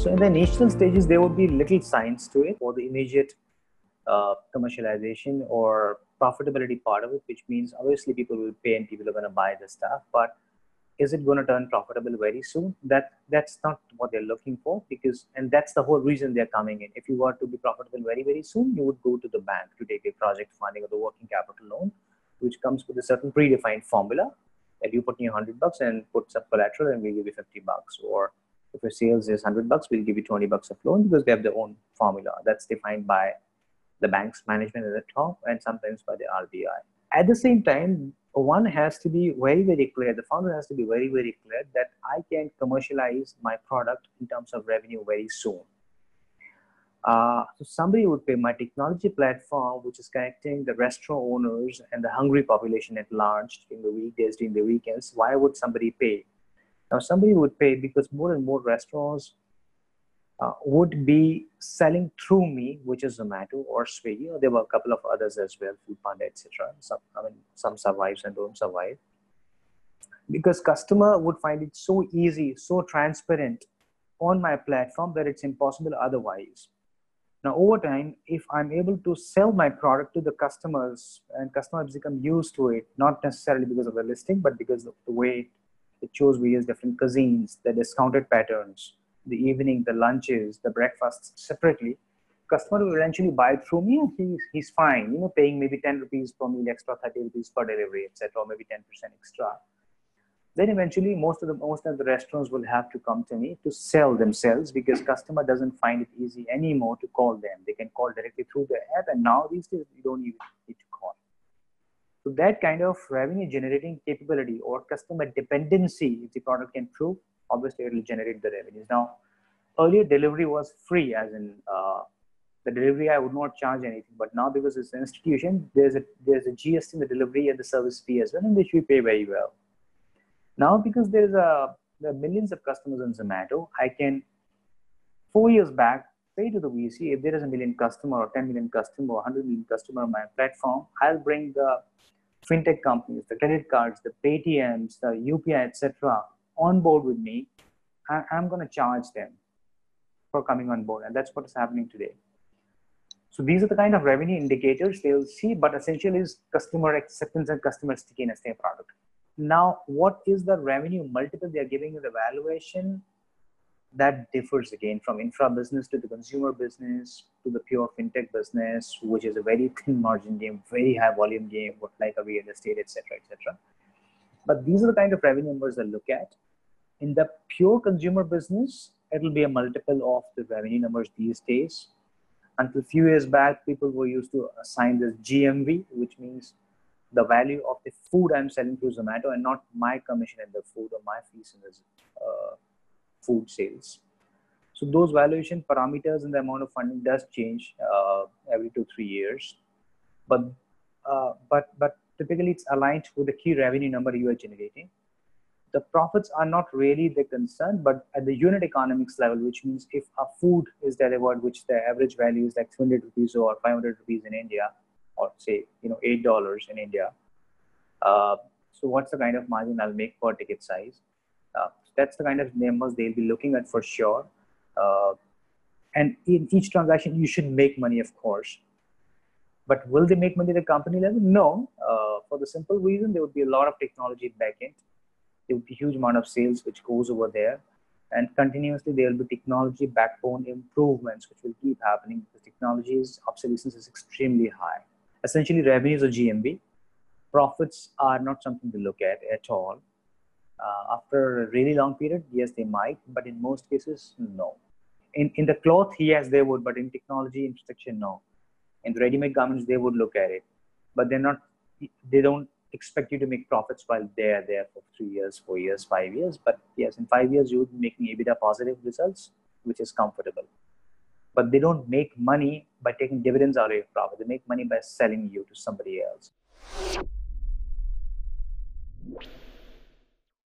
So in the initial stages, there would be little science to it for the immediate uh, commercialization or profitability part of it, which means obviously people will pay and people are going to buy the stuff, but is it going to turn profitable very soon? That that's not what they're looking for because, and that's the whole reason they're coming in. If you want to be profitable very very soon, you would go to the bank to take a project funding or the working capital loan, which comes with a certain predefined formula that you put in your hundred bucks and put some collateral and we give you fifty bucks. Or if your sales is hundred bucks, we'll give you twenty bucks of loan because they have their own formula that's defined by the bank's management at the top and sometimes by the RBI. At the same time, one has to be very, very clear. The founder has to be very, very clear that I can commercialize my product in terms of revenue very soon. Uh, so somebody would pay my technology platform, which is connecting the restaurant owners and the hungry population at large during the weekdays, during the weekends. Why would somebody pay? Now, somebody would pay because more and more restaurants uh, would be selling through me, which is Zomato or Swiggy, or there were a couple of others as well, Foodpanda, etc. Some, I mean, some survives and don't survive because customer would find it so easy, so transparent on my platform that it's impossible otherwise. Now, over time, if I'm able to sell my product to the customers and customers become used to it, not necessarily because of the listing, but because of the way shows various different cuisines, the discounted patterns, the evening, the lunches, the breakfasts separately, customer will eventually buy through me and he's, he's fine, you know, paying maybe 10 rupees per meal, extra 30 rupees per delivery, etc., or maybe 10% extra. Then eventually most of the most of the restaurants will have to come to me to sell themselves because customer doesn't find it easy anymore to call them. They can call directly through the app and now these days you don't even need to. So that kind of revenue generating capability or customer dependency, if the product can prove, obviously it will generate the revenues. Now, earlier delivery was free, as in uh, the delivery I would not charge anything, but now because it's an institution, there's a there's a GST in the delivery and the service fee as well, in which we pay very well. Now, because there's a there are millions of customers on Zomato, I can four years back say to the VC if there is a million customer or 10 million customer or 100 million customer on my platform, I'll bring the fintech companies, the credit cards, the Paytms, the UPI, etc on board with me, I, I'm going to charge them for coming on board. And that's what is happening today. So these are the kind of revenue indicators they'll see, but essentially is customer acceptance and customer stickiness their product. Now, what is the revenue multiple they are giving you the valuation? That differs again from infra business to the consumer business to the pure fintech business, which is a very thin margin game, very high volume game, like a real estate, etc., etc. But these are the kind of revenue numbers I look at. In the pure consumer business, it'll be a multiple of the revenue numbers these days. Until a few years back, people were used to assign this GMV, which means the value of the food I'm selling through Zomato and not my commission in the food or my fees in the uh, food sales. So those valuation parameters and the amount of funding does change uh, every two three years, but uh, but but typically it's aligned with the key revenue number you are generating the profits are not really the concern, but at the unit economics level, which means if a food is delivered, which the average value is like 200 rupees or 500 rupees in India, or say, you know, $8 in India. Uh, so what's the kind of margin I'll make per ticket size? That's the kind of numbers they'll be looking at for sure. Uh, and in each transaction, you should make money, of course. But will they make money at the company level? No, uh, for the simple reason there would be a lot of technology backend there will be huge amount of sales which goes over there and continuously there will be technology backbone improvements which will keep happening because technology's obsolescence is extremely high essentially revenues are gmv profits are not something to look at at all uh, after a really long period yes they might but in most cases no in, in the cloth yes they would but in technology infrastructure no in the ready-made garments they would look at it but they're not they don't expect you to make profits while they're there for three years, four years, five years. But yes, in five years, you would be making EBITDA positive results, which is comfortable. But they don't make money by taking dividends out of your profit. They make money by selling you to somebody else.